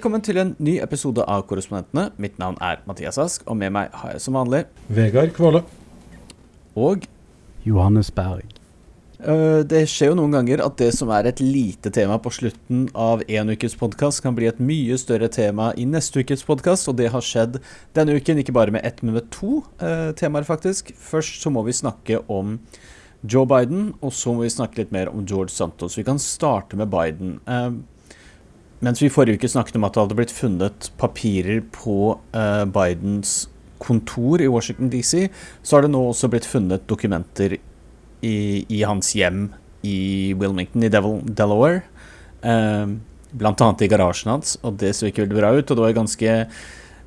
Velkommen til en ny episode av Korrespondentene. Mitt navn er Mathias Ask, og med meg har jeg som vanlig Vegard Kvåle. Og Johannes Berg. øh, det skjer jo noen ganger at det som er et lite tema på slutten av en ukes podkast, kan bli et mye større tema i neste ukes podkast, og det har skjedd denne uken. Ikke bare med ett, men med to eh, temaer, faktisk. Først så må vi snakke om Joe Biden, og så må vi snakke litt mer om George Santos. Vi kan starte med Biden. Eh, mens vi i forrige uke snakket om at det hadde blitt funnet papirer på uh, Bidens kontor i Washington DC, så har det nå også blitt funnet dokumenter i, i hans hjem i Wilmington i Devil, Delaware. Uh, blant annet i garasjen hans, og det så ikke veldig bra ut. Og det var ganske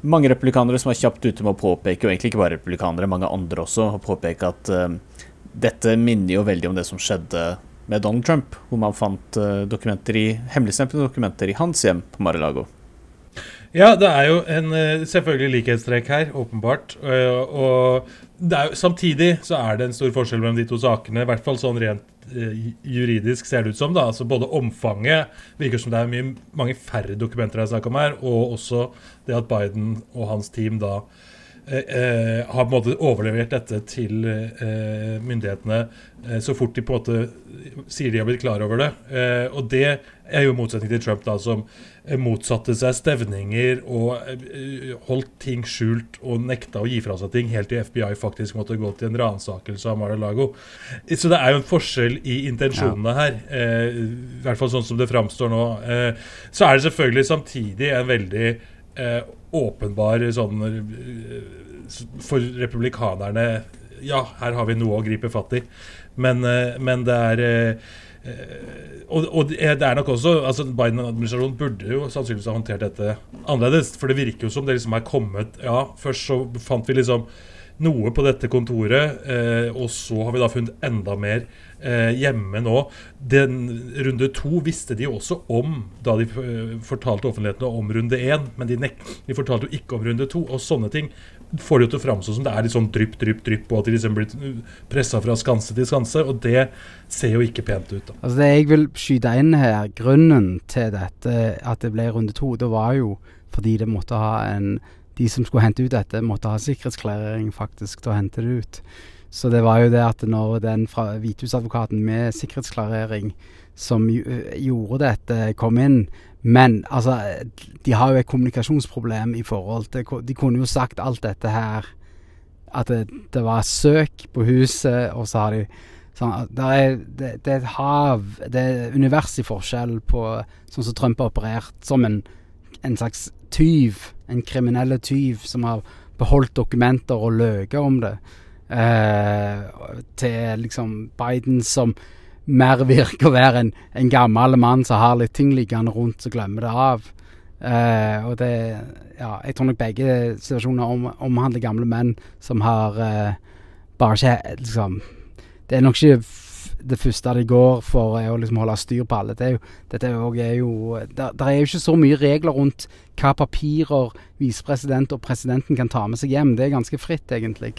mange republikanere som var kjapt ute med å påpeke, og egentlig ikke bare republikanere, mange andre også, å påpeke at uh, dette minner jo veldig om det som skjedde med Donald Trump, hvor man fant uh, dokumenter i, hemmeligstemplede dokumenter i hans hjem på Mar-a-Lago. Ja, det er jo en uh, selvfølgelig likhetstrekk her, åpenbart. Uh, og er, samtidig så er det en stor forskjell mellom de to sakene. I hvert fall sånn rent juridisk ser det ut som. da, altså Både omfanget virker som det er mye, mange færre dokumenter det er snakk om her, og også det at Biden og hans team da Eh, har på en måte overlevert dette til eh, myndighetene eh, så fort de på en måte sier de har blitt klar over det. og det er jo motsetning til Trump, da, som motsatte seg stevninger og holdt ting skjult og nekta å gi fra seg ting helt til FBI faktisk måtte gå til en ransakelse av Mar-a-Lago. Så det er jo en forskjell i intensjonene her, i hvert fall sånn som det framstår nå. så er det selvfølgelig samtidig en veldig åpenbar sånn For republikanerne Ja, her har vi noe å gripe fatt i. Men, men det er og, og, det er nok også altså Biden-administrasjonen burde jo sannsynligvis ha håndtert dette annerledes. For det virker jo som det liksom er kommet Ja, først så fant vi liksom noe på dette kontoret, eh, og så har vi da funnet enda mer eh, hjemme nå. Den Runde to visste de også om da de fortalte offentligheten om runde én, men de, de, fortalte jo ikke om runde to. Og sånne ting får det jo til å framstå som det er litt sånn drypp, drypp, drypp, og at de liksom blir pressa fra skanse til skanse. Og det ser jo ikke pent ut. da. Altså Det jeg vil skyte inn her, grunnen til dette, at det ble runde to, det var jo fordi det måtte ha en de som skulle hente ut dette, måtte ha sikkerhetsklarering faktisk til å hente det ut. Så det var jo det at når den fra Hvithusadvokaten med sikkerhetsklarering som gjorde dette, kom inn Men altså, de har jo et kommunikasjonsproblem i forhold til De kunne jo sagt alt dette her At det, det var søk på huset, og så har de sånn, er, det, det, er, et hav Det er univers i forskjell på sånn som Trump har operert som en, en slags tyv, en kriminell tyv som har beholdt dokumenter og løyet om det, eh, til liksom Biden som mer virker å være en, en gammel mann som har litt ting liggende rundt, og glemmer det av. Eh, og det Ja, jeg tror nok begge situasjoner om, omhandler gamle menn som har eh, bare ikke liksom Det er nok ikke det første de går for, er å liksom holde styr på alle. Det er jo, dette er jo, er jo der, der, er jo ikke så mye regler rundt hva papirer visepresident og presidenten kan ta med seg hjem. Det er ganske fritt, egentlig.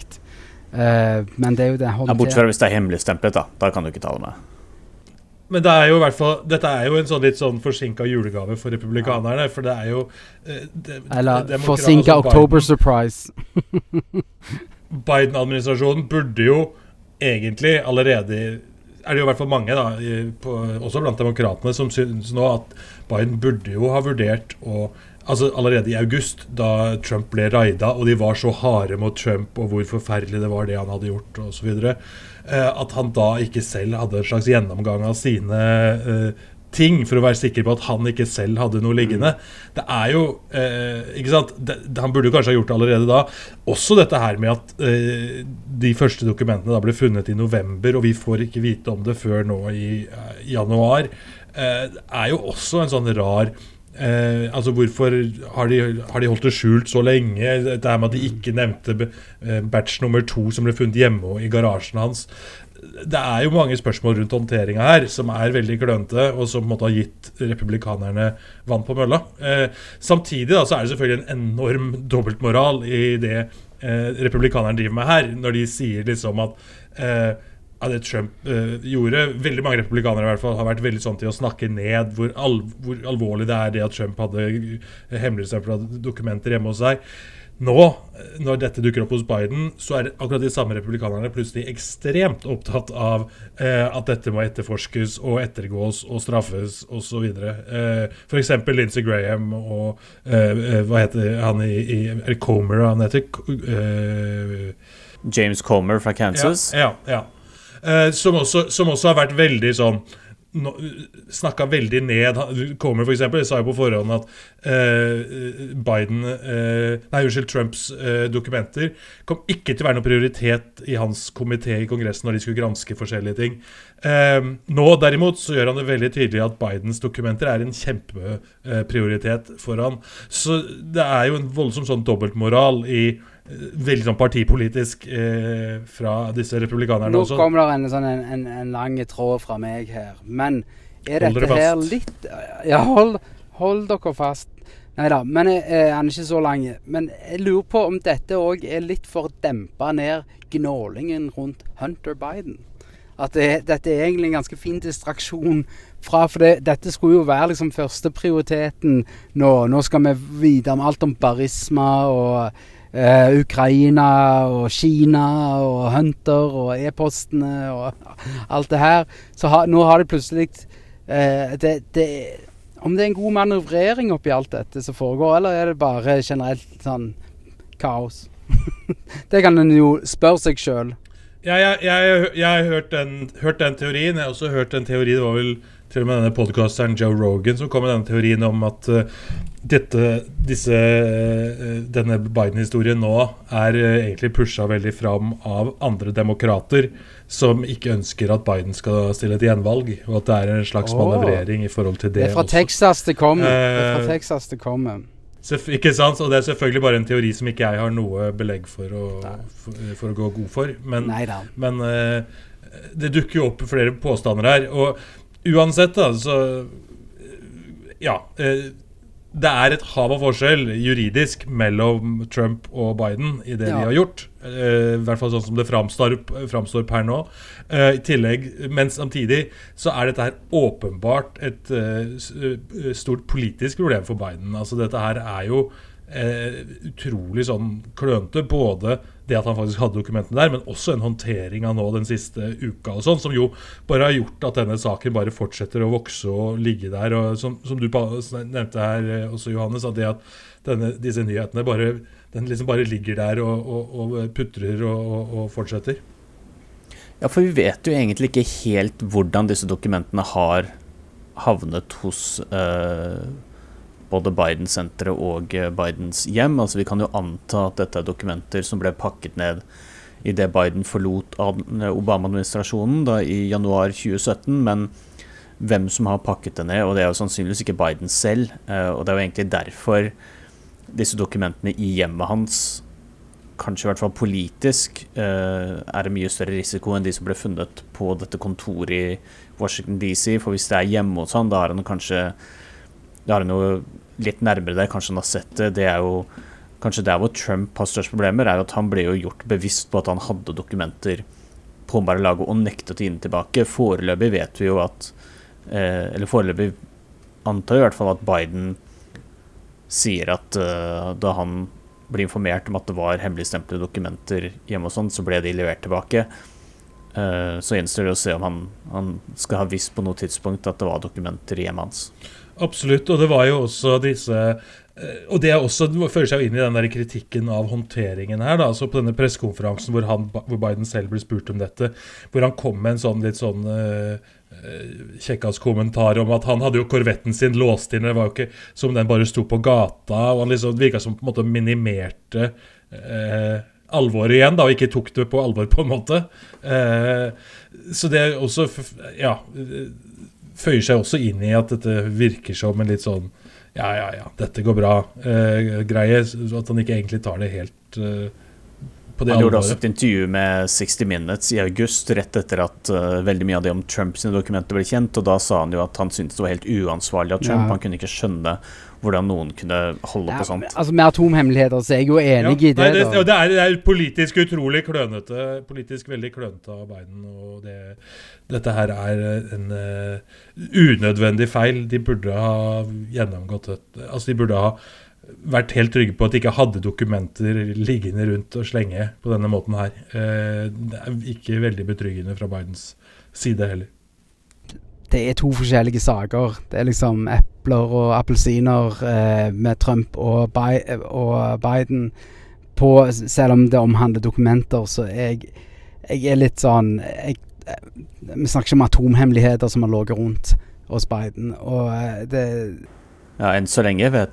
Uh, men det er jo det ja, Bortsett fra hvis det er hemmeligstemplet, da. Da kan du ikke ta det med. Men det er jo i hvert fall, dette er jo en sånn litt sånn forsinka julegave for republikanerne. For det er jo eh, det, Eller forsinka altså October Biden, surprise. Biden-administrasjonen burde jo egentlig allerede er det jo i hvert fall mange, da, på, også blant demokratene, som syns nå at Biden burde jo ha vurdert å altså Allerede i august, da Trump ble raida, og de var så harde mot Trump, og hvor forferdelig det var det han hadde gjort, osv., eh, at han da ikke selv hadde en slags gjennomgang av sine eh, ting for å være sikker på at han ikke selv hadde noe liggende. Det er jo eh, ikke sant? Det, Han burde kanskje ha gjort det allerede da. Også dette her med at eh, de første dokumentene da ble funnet i november, og vi får ikke vite om det før nå i, eh, januar, eh, er jo også en sånn rar Eh, altså Hvorfor har de, har de, holdt det skjult så lenge? Dette med at de ikke nevnte eh, batch nummer to som ble funnet hjemme i garasjen hans det er jo mange spørsmål rundt håndteringa her som er veldig klønete, og som på en måte har gitt republikanerne vann på mølla. Eh, samtidig da, så er det selvfølgelig en enorm dobbeltmoral i det eh, republikanerne driver med her, når de sier liksom at eh, av det Trump uh, gjorde. Veldig mange republikanere i hvert fall har vært veldig sånn til å snakke ned hvor, al hvor alvorlig det er det at Trump hadde hemmeligstempla dokumenter hjemme hos seg. Nå, når dette dukker opp hos Biden, så er akkurat de samme republikanerne plutselig ekstremt opptatt av eh, at dette må etterforskes og ettergås og straffes osv. Eh, F.eks. Lindsey Graham og eh, hva heter han i, i Er Comer han heter? Eh, James Comer fra Kansas? Ja. ja, ja. Eh, som, også, som også har vært veldig sånn no, snakka veldig ned Comer for eksempel, sa jo på forhånd at uh, Biden uh, Nei, unnskyld, Trumps uh, dokumenter kom ikke til å være noen prioritet i hans komité i Kongressen når de skulle granske forskjellige ting. nå derimot så gjør han det veldig tydelig at Bidens dokumenter er en kjempeprioritet for han. Så det er jo en voldsom sånn dobbeltmoral i veldig sånn partipolitisk eh, fra disse republikanerne Nå også. Nå kommer det en, sånn, en, en, en lang tråd fra meg her. Men er hold dette her litt Ja, hold, hold dere fast. Nei da, men eh, han er ikke så lang. Men jeg lurer på om dette òg er litt for å dempe ned gnålingen rundt Hunter Biden. At det, dette er egentlig en ganske fin distraksjon fra For det, dette skulle jo være liksom førsteprioriteten nå. Nå skal vi vite om alt om barisma og Uh, Ukraina og Kina og Hunter og e-postene og alt det her. Så ha, nå har de plutselig uh, det, det, Om det er en god manøvrering oppi alt dette som foregår, eller er det bare generelt sånn kaos? det kan en jo spørre seg sjøl. Ja, jeg, har hørt den, hørt den, teorien. Jeg har også hørt en teori Det var vel til og med denne podkasteren Joe Rogan som kom med denne teorien om at uh, dette, disse, uh, denne Biden-historien nå er uh, egentlig pusha veldig fram av andre demokrater som ikke ønsker at Biden skal stille et gjenvalg, og at det er en slags oh. manøvrering i forhold til det. Det er fra også. Texas det kommer. det er fra Texas det kommer. Ikke sant? Og det er selvfølgelig bare en teori som ikke jeg har noe belegg for å, for, for å gå god for. Men, men det dukker jo opp flere påstander her. Og uansett, da, så Ja. Eh, det er et hav av forskjell juridisk mellom Trump og Biden i det ja. de har gjort. Uh, I hvert fall sånn som det framstår, framstår per nå. Uh, I tillegg, Men samtidig så er dette her åpenbart et stort politisk problem for Biden. Altså Dette her er jo utrolig sånn klønete. Både det at han faktisk hadde dokumentene der, men også en håndtering av nå den siste uka, og sånn, som jo bare har gjort at denne saken bare fortsetter å vokse og ligge der. og Som, som du nevnte her eh, også, Johannes, at det at denne, disse nyhetene bare, den liksom bare ligger der og, og, og putrer og, og, fortsetter. Ja, for vi vet jo egentlig ikke helt hvordan disse dokumentene har havnet hos uh både Biden-senteret og eh, Bidens hjem. Altså Vi kan jo anta at dette er dokumenter som ble pakket ned idet Biden forlot Obama-administrasjonen da i januar 2017. Men hvem som har pakket det ned, og det er jo sannsynligvis ikke Biden selv. Eh, og det er jo egentlig derfor disse dokumentene i hjemmet hans, kanskje i hvert fall politisk, eh, er en mye større risiko enn de som ble funnet på dette kontoret i Washington DC. For hvis det er hjemme hos han, da har han kanskje det har han jo litt nærmere der, kanskje han har sett det. Det er jo kanskje der hvor Trump har størst problemer, er at han ble jo gjort bevisst på at han hadde dokumenter på Mar-a-Lago og nektet å gi dem tilbake. Foreløpig vet vi jo at eh, Eller foreløpig antar i hvert fall at Biden sier at eh, da han ble informert om at det var hemmeligstemplede dokumenter hjemme og sånt så ble de levert tilbake. Uh, så gjenstår det å se om han, han skal ha visst på noe tidspunkt at det var dokumenter i hjemmet hans. Absolutt. Og det var jo også disse eh, og det også, føler seg inn i den der kritikken av håndteringen her. da, altså På denne pressekonferansen hvor, hvor, Biden selv ble spurt om dette, hvor han kom med en sånn litt sånn uh, kjekkas-kommentar om at han hadde jo korvetten sin låst inn. Det var jo ikke som den bare sto på gata. og Han liksom virka som på en måte minimerte uh, alvoret igjen, da, og ikke tok det på alvor, på en måte. Uh, så det er også Ja føyer seg også inn i at dette virker som en litt sånn ja, ja, ja, dette går bra-greie. Uh, at han ikke egentlig tar det helt uh, på det Han gjorde også et intervju med 60 Minutes i august, rett etter at uh, veldig mye av det om Trumps dokumenter ble kjent. Og da sa han jo at han syntes det var helt uansvarlig av Trump. Ja. Han kunne ikke skjønne hvordan noen kunne holde Ja, på sånt. altså Med atomhemmeligheter så er jeg jo enig i det. Nei, det, det, er, det er politisk utrolig klønete. Politisk veldig klønete av Biden. Og det, dette her er en uh, unødvendig feil. De burde ha gjennomgått dette. Altså, de burde ha vært helt trygge på at de ikke hadde dokumenter liggende rundt og slenge på denne måten her. Uh, det er ikke veldig betryggende fra Bidens side heller. Det er to forskjellige saker. Det er liksom epler og appelsiner eh, med Trump og, Bi og Biden. På, selv om det omhandler dokumenter, så jeg, jeg er litt sånn jeg, eh, Vi snakker ikke om atomhemmeligheter som har ligget rundt hos Biden. Og eh, det Ja, enn så lenge vet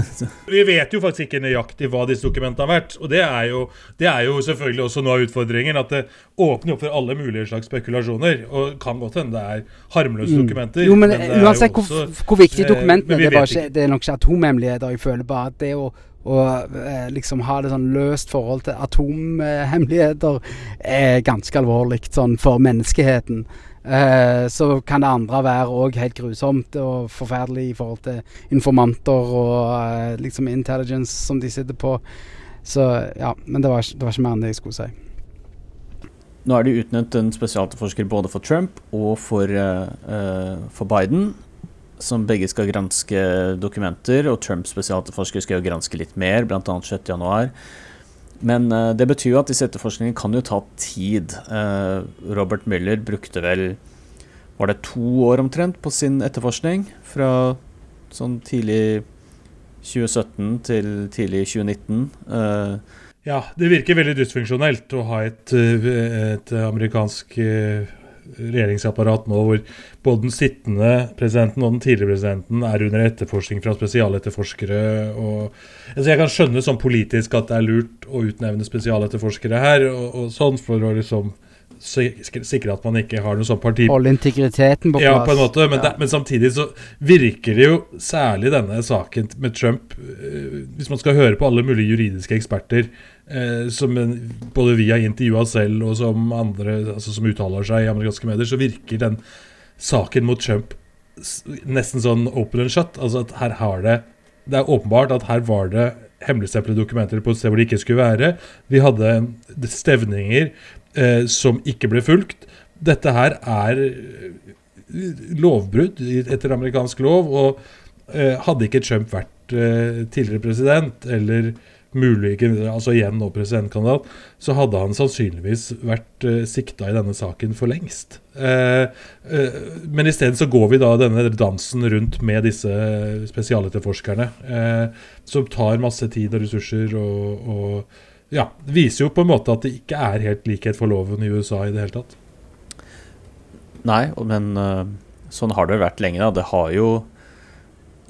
Vi vet jo faktisk ikke nøyaktig hva disse dokumentene har vært. Og det er jo, det er jo selvfølgelig også noe av utfordringen. At det åpner opp for alle mulige slags spekulasjoner. Og kan godt hende det er harmløse Mm. dokumenter. Jo, men, det er uansett jo hvor, også- hvor viktige eh, dokumentene er, det, er ikke, det er nok ikke atomhemmeligheter. Jeg føler bare at det å, å eh, liksom ha det sånn løst forhold til atomhemmeligheter er ganske alvorlig sånn for menneskeheten. Eh, så kan det andre være òg helt grusomt og forferdelig i forhold til informanter og eh, liksom intelligence som de sitter på. Så ja, men det var, det var ikke mer enn det jeg skulle si. Nå er det utnevnt en spesialetterforsker både for Trump og for, eh, eh, for Biden, som begge skal granske dokumenter. Og Trumps spesialetterforsker skal jo granske litt mer, bl.a. 6.1. Men eh, det betyr jo at disse etterforskningene kan jo ta tid. Eh, Robert Müller brukte vel Var det to år omtrent på sin etterforskning? Fra sånn tidlig 2017 til tidlig 2019. Eh, Ja, det virker veldig dysfunksjonelt å ha et, et amerikansk regjeringsapparat nå hvor både den sittende presidenten og den tidligere presidenten er under etterforskning fra spesialetterforskere. og altså Jeg kan skjønne sånn politisk at det er lurt å utnevne spesialetterforskere her, og, og sånn for å liksom sikre at man ikke har noe sånn parti... Holde integriteten på plass. Ja, på en måte, men, Ja. det, men samtidig så virker det jo særlig denne saken med Trump eh, Hvis man skal høre på alle mulige juridiske eksperter, eh, som både vi har intervjua selv, og som andre altså, som uttaler seg i amerikanske medier, så virker den saken mot Trump nesten sånn open and shut. Altså at her har det Det er åpenbart at her var det hemmeligstemplede dokumenter på et sted hvor det ikke skulle være. Vi hadde stevninger eh, som ikke ble fulgt. Dette her er eh, lovbrudd etter amerikansk lov, og eh, hadde ikke Trump vært eh, tidligere president, eller muligens altså igjen nå presidentkandidat, så hadde han sannsynligvis vært eh, sikta i denne saken for lengst. Eh, eh, men isteden så går vi da denne dansen rundt med disse spesialetterforskerne, eh, som tar masse tid og ressurser og, og ja, viser jo på en måte at det ikke er helt likhet for loven i USA i det hele tatt. Nei, men eh, sånn har det vært lenge. da. Det har jo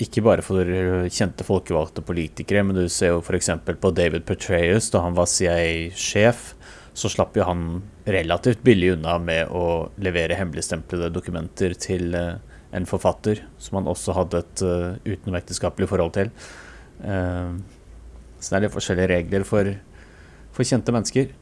ikke bare for eh, kjente folkevalgte politikere, men du ser jo f.eks. på David Petraeus, da han var CIA-sjef, så slapp jo han relativt billig unna med å levere hemmeligstemplede dokumenter til eh, en forfatter som han også hadde et uh, utenomekteskapelig forhold til. Eh, så det er litt forskjellige regler for, for kjente mennesker.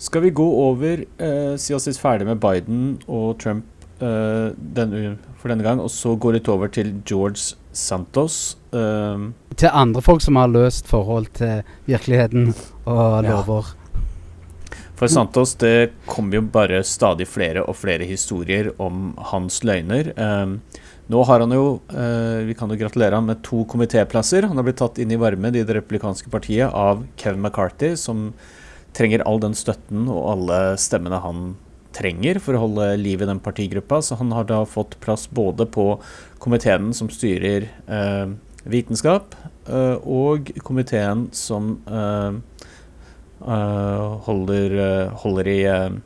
Skal vi gå over, uh, si oss litt ferdig med Biden og Trump den denne, for denne gang, og så går litt over til George Santos. Um, Til andre folk som har løst forhold til virkeligheten og Ja. lover. For Santos det kommer jo bare stadig flere og flere historier om hans løgner. Um, nå har han jo eh, Vi kan jo gratulere ham med to komitéplasser. Han har blitt tatt inn i varmen i Det republikanske partiet av Kevin McCarthy, som trenger all den støtten og alle stemmene han trenger for å holde liv i den partigruppa. Så han har da fått plass både på komiteen som styrer eh, vitenskap, eh, og komiteen som eh, eh, holder, eh, holder i eh,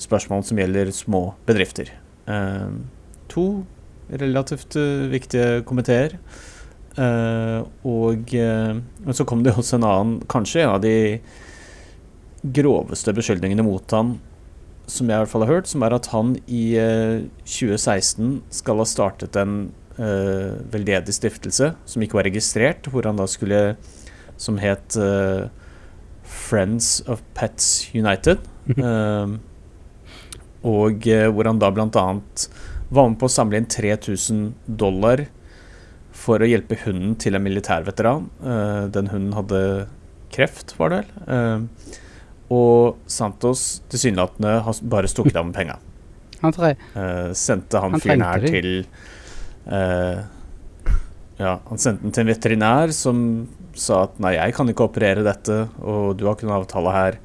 spørsmål som gjelder små bedrifter. To relativt viktige komiteer. Og men så kom det også en annen, kanskje en av de groveste beskyldningene mot han som jeg i hvert fall har hørt, som er at han i eh, 2016 skal ha startet en eh, veldedig stiftelse som ikke var registrert, hvor han da skulle Som het eh, Friends of Pets United. Eh, og eh, hvor han da bl.a. var med på å samle inn 3000 dollar for å hjelpe hunden til en militærveteran. Uh, den hunden hadde kreft, var det vel. Uh, og Santos tilsynelatende har bare stukket av med penga. Uh, sendte han, han fyren her til Ja, han sendte den til en veterinær som sa at nei, jeg kan ikke operere dette, og du har ikke noen avtale her.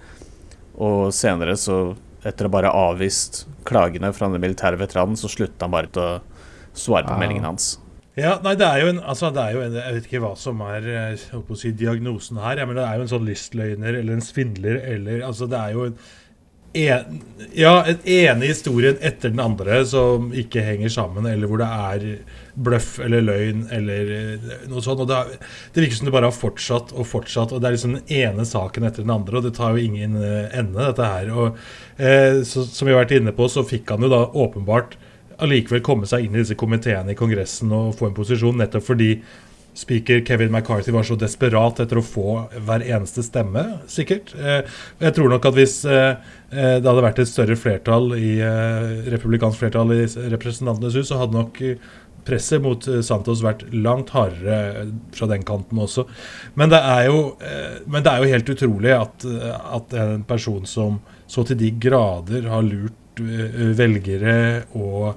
Og senere, så etter å bare ha avvist klagene fra den militære veteranen, så slutta han bare til å svare på wow. meldingen hans. Ja, nei, det er jo en, altså, det er jo en Jeg vet ikke hva som er å si, diagnosen her. Ja, men det er jo en sånn lystløgner eller en svindler eller altså, Det er jo en en, ja, en ene historien etter den andre som ikke henger sammen, eller hvor det er bløff eller løgn eller eh, noe sånt. og Det, det virker som det bare har fortsatt og fortsatt, og det er liksom den ene saken etter den andre, og det tar jo ingen eh, ende, dette her. og eh, så, Som vi har vært inne på, så fikk han jo da åpenbart allikevel komme seg inn i disse komiteene i Kongressen og få en posisjon, nettopp fordi speaker Kevin McCarthy var så desperat etter å få hver eneste stemme, sikkert. Eh, jeg tror nok at hvis eh, eh, det hadde vært et større flertall i republikansk flertall i Representantenes hus, så hadde nok presset mot Santos vært langt hardere fra den kanten også. Men det er jo, det er jo helt utrolig at, at, en person som så til de grader har lurt velgere og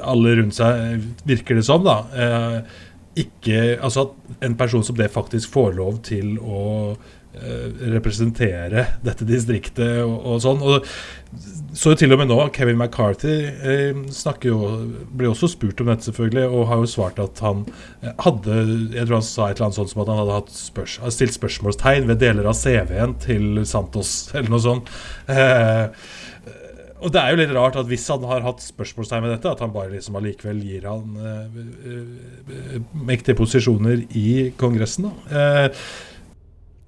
alle rundt seg, virker det som, da ikke Altså at en person som det faktisk får lov til å representere dette distriktet og, og, sånn. Og så til og med nå, Kevin McCarthy uh, snakker jo ble også spurt om dette, selvfølgelig, og har jo svart at han eh, hadde Jeg tror han sa et eller annet sånt som at han hadde spørs, stilt spørsmålstegn ved deler av CV-en til Santos, eller noe sånt. Uh, og det er jo litt rart at hvis han har hatt spørsmålstegn med dette, at han bare liksom allikevel gir han uh, uh, mektige posisjoner i Kongressen. da. Uh,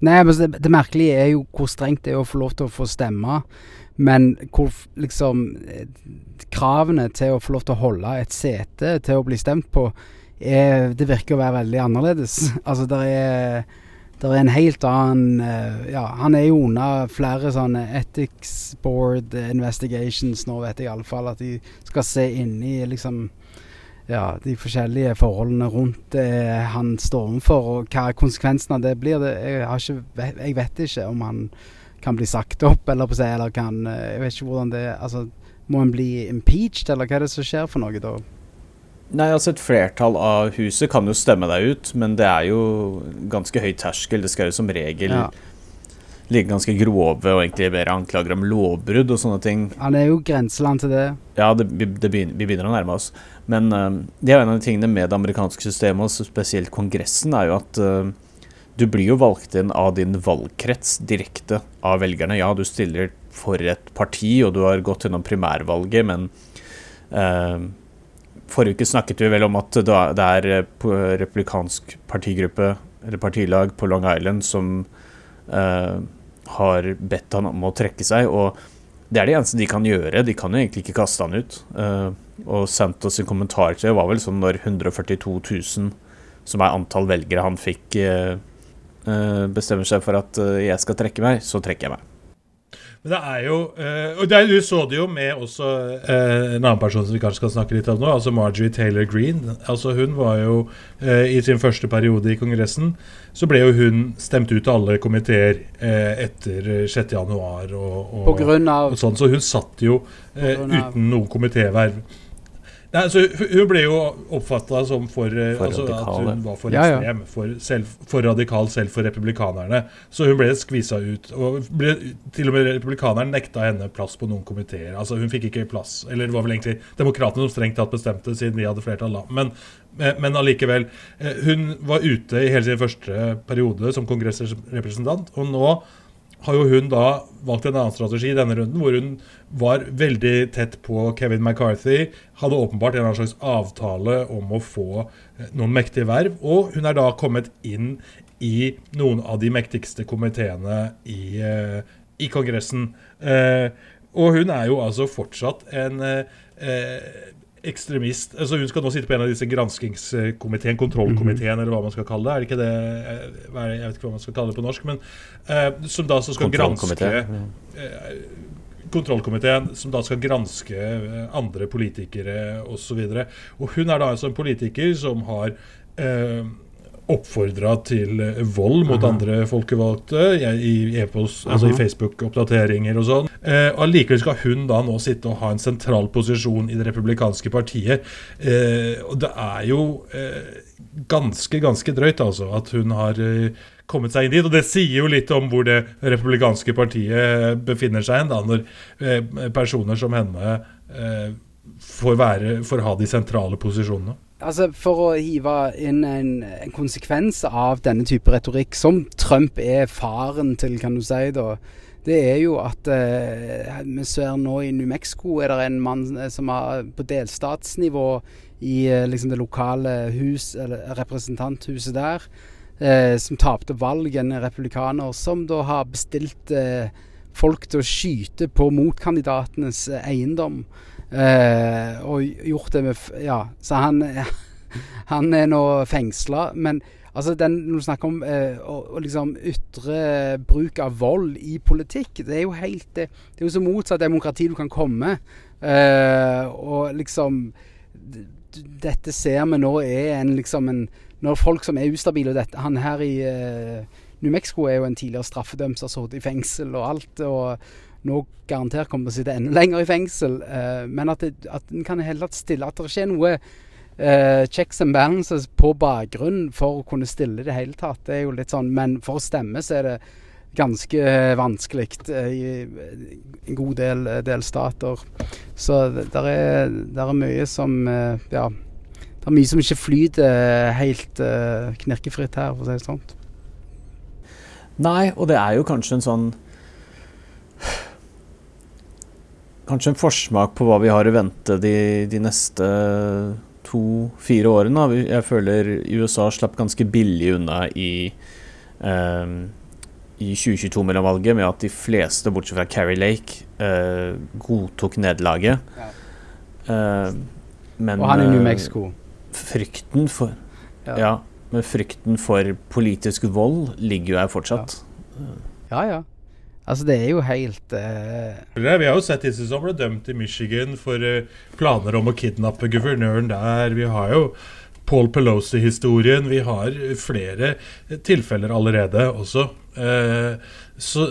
Nei, men det, det, merkelige er jo hvor strengt det er å få lov til å få stemme. Men hvor liksom Kravene til å få lov til å holde et sete til å bli stemt på, er, det virker å være veldig annerledes. altså, det er det er en helt annen uh, Ja, han er jo under flere sånne ethics board investigations nå, vet jeg iallfall. At de skal se inn i liksom ja, de forskjellige forholdene rundt det han står overfor, og hva konsekvensen av det blir. Det, jeg, ikke, jeg, vet ikke om han kan bli sagt opp, eller på seg, eller kan eh, Jeg vet ikke hvordan det Altså, må han bli impeached, eller hva er det som skjer for noe da? Nei, altså Et flertall av huset kan jo stemme deg ut, men det er jo ganske høy terskel. Det skal jo som regel ja. ligge ganske grove og egentlig mer anklager om lovbrudd og sånne ting. Han er jo grenseland til det. Ja, det, det begynner, vi begynner å nærme oss. Men uh, det er jo en av de tingene med det amerikanske systemet, og spesielt Kongressen, er jo at uh, du blir jo valgt inn av din valgkrets direkte av velgerne. Ja, du stiller for et parti, og du har gått gjennom primærvalget, men uh, Forrige uke snakket vi vel om at det er eh, republikansk partigruppe, eller partilag, på Long Island som uh, har bedt han om å trekke seg. Og det er det eneste de kan gjøre. De kan jo egentlig ikke kaste han ut. Uh, og Santos sin kommentar til det var vel sånn når 142 000, som er antall velgere han fikk, uh, bestemmer seg for at jeg skal trekke meg, så trekker jeg meg. Men det er jo uh, Og er, du så det jo med også uh, en annen person som vi kanskje skal snakke litt om nå, altså Marjorie Taylor Green. Altså Hun var jo uh, i sin første periode i Kongressen Så ble jo hun stemt ut av alle komiteer etter 6.1. Og, og, sånn, så hun satt jo uten noen komitéverv. Nei, altså, hun ble jo oppfatta som for, eh, for altså, At hun var for ekstrem, For, selv, for, radikal selv for republikanerne. Så hun ble skvisa ut. Og ble, til og med republikanerne nekta henne plass på noen komiteer. Altså, hun fikk ikke plass. Eller det var vel egentlig demokratene som strengt tatt bestemte, siden vi hadde flertall da. Men, eh, men allikevel. Eh, hun var ute i hele sin første periode som kongressrepresentant, og nå har jo hun da valgt en annen strategi i denne runden, hvor hun var veldig tett på Kevin McCarthy. Hadde åpenbart en slags avtale om å få eh, noen mektige verv. Og hun er da kommet inn i noen av de mektigste komiteene i, uh, i Kongressen. Uh, og hun er jo altså fortsatt en ekstremist altså Hun skal nå sitte på en av disse granskingskomiteen, kontrollkomiteen, eller hva man skal kalle det. Er det ikke det Jeg vet ikke hva man skal kalle det på norsk, men uh, som da skal granske uh, Kontrollkomiteen, som da skal granske andre politikere osv. Og, så og hun er da altså en politiker som har eh, oppfordra til eh, vold mot Aha. andre folkevalgte i, e-post, altså i Facebook-oppdateringer og sånn. Eh, Allikevel skal hun da nå sitte og ha en sentral posisjon i det republikanske partiet. Eh, og det er jo eh, ganske, ganske drøyt, altså, at hun har eh, kommet seg inn dit. Og det sier jo litt om hvor det republikanske partiet befinner seg da, når eh, personer som henne eh, får, være, får ha de sentrale posisjonene. Altså, For å hive inn en, en konsekvens av denne type retorikk, som Trump er faren til, kan du si, da, det er jo at eh, vi ser nå i New Mexico er det en mann eh, som har på delstatsnivå i eh, liksom det lokale hus, representanthuset der, eh, som tapte valg, en republikaner, som da har bestilt eh, folk til å skyte på motkandidatenes eh, eiendom. Eh, og gjort det med Ja, så han, han er nå fengsla. Men altså den, når du snakker om eh, å, å liksom ytre bruk av vold i politikk, det er jo helt Det, det er jo så motsatt demokrati du kan komme. Eh, og liksom Dette ser vi nå er en liksom en Når folk som er ustabile og dette, Han her i New Mexico er jo en tidligere straffedømt som har sittet i fengsel og alt. og nå garantert kommer til å sitte enda lenger i fengsel. Eh, men at, det, en kan heller stille At det ikke er noe eh, checks and balances på bakgrunn for å kunne stille i det hele tatt. Det er jo litt sånn, Men for å stemme så er det ganske eh, vanskelig eh, i en god del eh, delstater. Så der er, der er mye som Ja. Det er mye som ikke flyter helt knirkefritt her, for å si det sånn. Nei, og det er jo kanskje en sånn Kanskje en forsmak på hva vi har i vente de, de neste to-fire årene. da. Jeg føler USA slapp ganske billig unna i eh, i 2022-mellomvalget med at de fleste, bortsett fra Carrie Lake, eh, godtok nederlaget. Eh, men Og han i New eh, Mexico. frykten for Ja. ja, men frykten for politisk vold ligger jo her fortsatt. Ja, ja. Altså, det er jo helt uh... Vi har jo sett disse som ble dømt i Michigan for eh, planer om å kidnappe guvernøren der. Vi har jo Paul Pelosi-historien. Vi har flere tilfeller allerede også. Uh, så,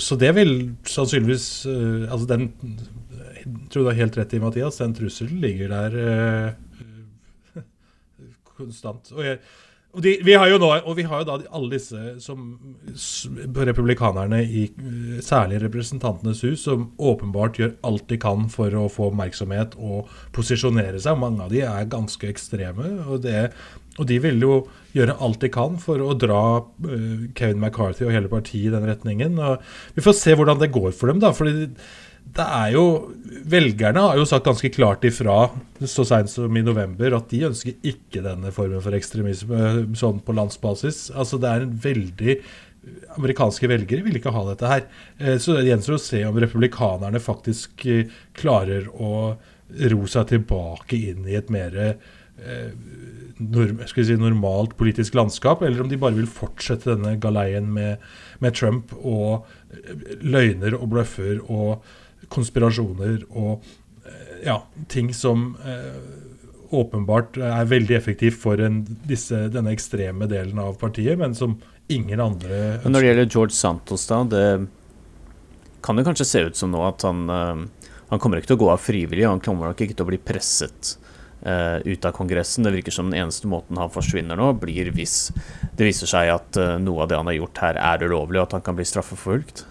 så det vil sannsynligvis Altså den Jeg tror du har helt rett i, Mathias. Den trusselen ligger der konstant. Og jeg, de, vi har jo nå, og vi har jo da alle disse som republikanerne i eh, særlig Representantenes hus, som åpenbart gjør alt de kan for å få oppmerksomhet og posisjonere seg. Mange av de er ganske ekstreme, og, det, og de vil jo gjøre alt de kan for å dra eh, Kevin McCarthy og hele partiet i den retningen. Og vi får se hvordan det går for dem, da. fordi det er jo Velgerne har jo sagt ganske klart ifra så seint som i november at de ønsker ikke denne formen for ekstremisme sånn på landsbasis. Altså Det er en veldig Amerikanske velgere vil ikke ha dette her. Eh, Så det gjenstår å se om republikanerne faktisk eh, klarer å ro seg tilbake inn i et mer eh, si, normalt politisk landskap, eller om de bare vil fortsette denne galeien med, med Trump og eh, løgner og bløffer og konspirasjoner og eh, ja, ting som eh, åpenbart er veldig effektivt for en, disse, denne ekstreme delen av partiet, men som ingen andre Men når det gjelder George Santos, da, det kan det kanskje se ut som nå at han eh, Han kommer ikke til å gå av frivillig, han kommer nok ikke til å bli presset eh, ut av Kongressen. Det virker som den eneste måten han forsvinner nå, blir hvis det viser seg at eh, noe av det han har gjort her, er ulovlig, og at han kan bli straffeforfulgt.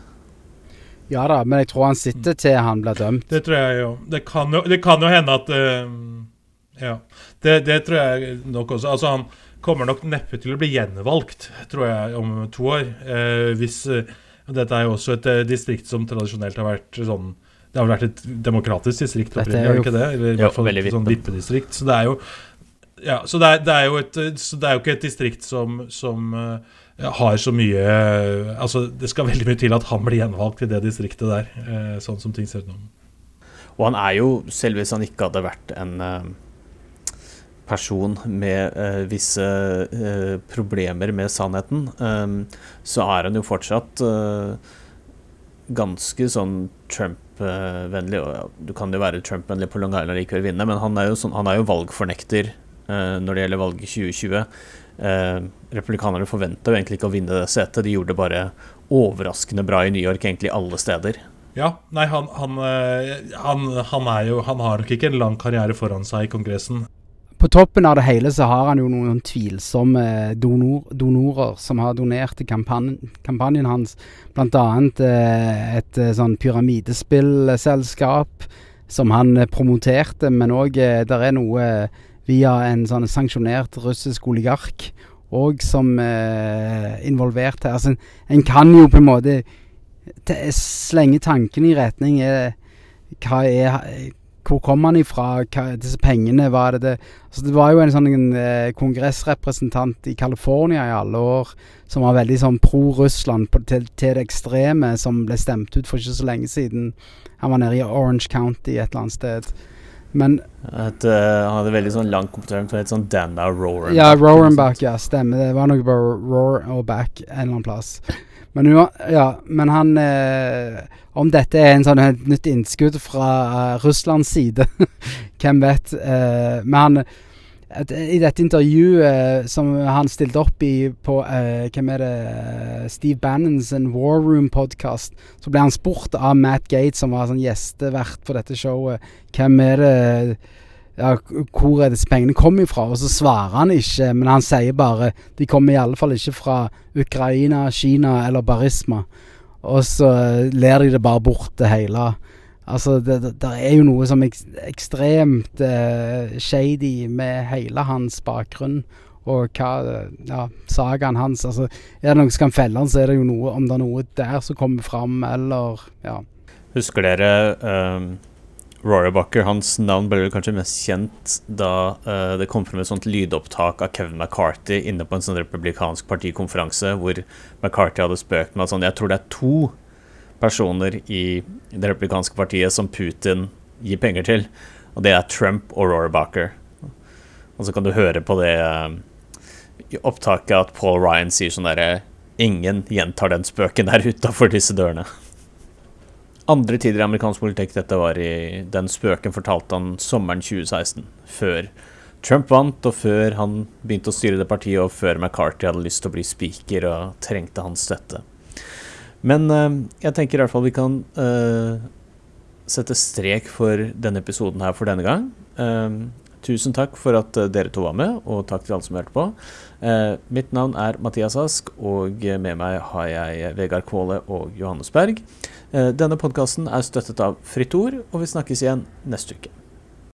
Ja da, men jeg tror han sitter til han blir dømt. Det tror jeg jo. Det kan jo, det kan jo hende at uh, Ja. Det, det tror jeg nok også. Altså, han kommer nok neppe til å bli gjenvalgt, tror jeg, om to år. Uh, hvis uh, Dette er jo også et distrikt som tradisjonelt har vært sånn Det har vel vært et demokratisk distrikt opprinnelig, har det ikke det? Eller i hvert fall veldig et sånn vippedistrikt. Så det er jo ja, så det er, det er jo et Så det er jo ikke et distrikt som, som eh, har så mye Altså, det skal veldig mye til at han blir gjenvalgt i det distriktet der, eh, sånn som ting ser ut nå. Og han er jo, selv hvis han ikke hadde vært en eh, person med eh, visse eh, problemer med sannheten, eh, så er han jo fortsatt eh, ganske sånn Trump-vennlig. Du kan jo være Trump-vennlig på Long Island og likevel vinne, men han er jo, sånn, han er jo valgfornekter når det gjelder valget 2020. Uh, republikanerne forventa jo egentlig ikke å vinne det setet, de gjorde det bare overraskende bra i New York, egentlig alle steder. Ja, nei, han, han, han, han er jo Han har nok ikke en lang karriere foran seg i Kongressen. På toppen av det hele så har han jo noen tvilsomme donor, donorer som har donert til kampanjen, kampanjen hans. Annet eh, et eh, sånn pyramidespillselskap som han eh, promoterte, men òg det der er noe via en sånn sanksjonert russisk oligark òg som er eh, involvert her. Altså, en kan jo på en måte slenge tanken i retning er, hva er hvor kom han ifra? Hva, disse pengene, var det det altså Det var jo en sånn en, eh, kongressrepresentant i California i alle år som var veldig sånn pro-Russland til, til, det ekstreme, som ble stemt ut for ikke så lenge siden. Han var nede i Orange County et eller annet sted. Men et, uh, Han hadde veldig sånn lang kommentar på et sånn Danda Roar Ja, Roarenback, ja, stemmer. Det var noe bare Roar og Back en eller annen plass. Men, ja, men han eh, Om dette er en sånn et nytt innskudd fra uh, Russlands side, hvem vet. Eh, men han I dette intervjuet eh, som han stilte opp i på uh, Hvem er det Steve Bannons War Room-podkast, så ble han spurt av Matt Gate, som var sånn gjestevert på dette showet, hvem er det ja, hvor er disse pengene kommer fra? Og så svarer han ikke, men han sier bare de kommer i alle fall ikke fra Ukraina, Kina eller Barisma. Og så ler de det bare bort, det hele. Altså, det, det, er jo noe som er ekstremt uh, shady med hele hans bakgrunn. Og hva Ja, sagaen hans. Altså, er det noen som kan felle han, så er det jo noe Om det er noe der som kommer fram, eller Ja. Husker dere um Rory Bucker, hans navn ble kanskje mest kjent da uh, det kom frem et sånt lydopptak av Kevin McCarthy inne på en sånn republikansk partikonferanse hvor McCarthy hadde spøkt med at sånn, jeg tror det er to personer i det republikanske partiet som Putin gir penger til, og det er Trump og Rory Og så kan du høre på det i opptaket at Paul Ryan sier sånn derre Ingen gjentar den spøken der utafor disse dørene andre tider i amerikansk politikk dette var i Den spøken fortalte han sommeren 2016. Før Trump vant, og før han begynte å styre det partiet, og før McCarthy hadde lyst til å bli speaker og trengte hans støtte. Men uh, jeg tenker i hvert fall vi kan uh, sette strek for denne episoden her for denne gang. Uh, tusen takk for at dere to var med, og takk til alle som hørte på. mitt navn er Mathias Ask, og med meg har jeg Vegard Kvåle og Johannes Berg. Eh, denne podkasten er støttet av Fritt Ord, og vi snakkes igjen neste uke.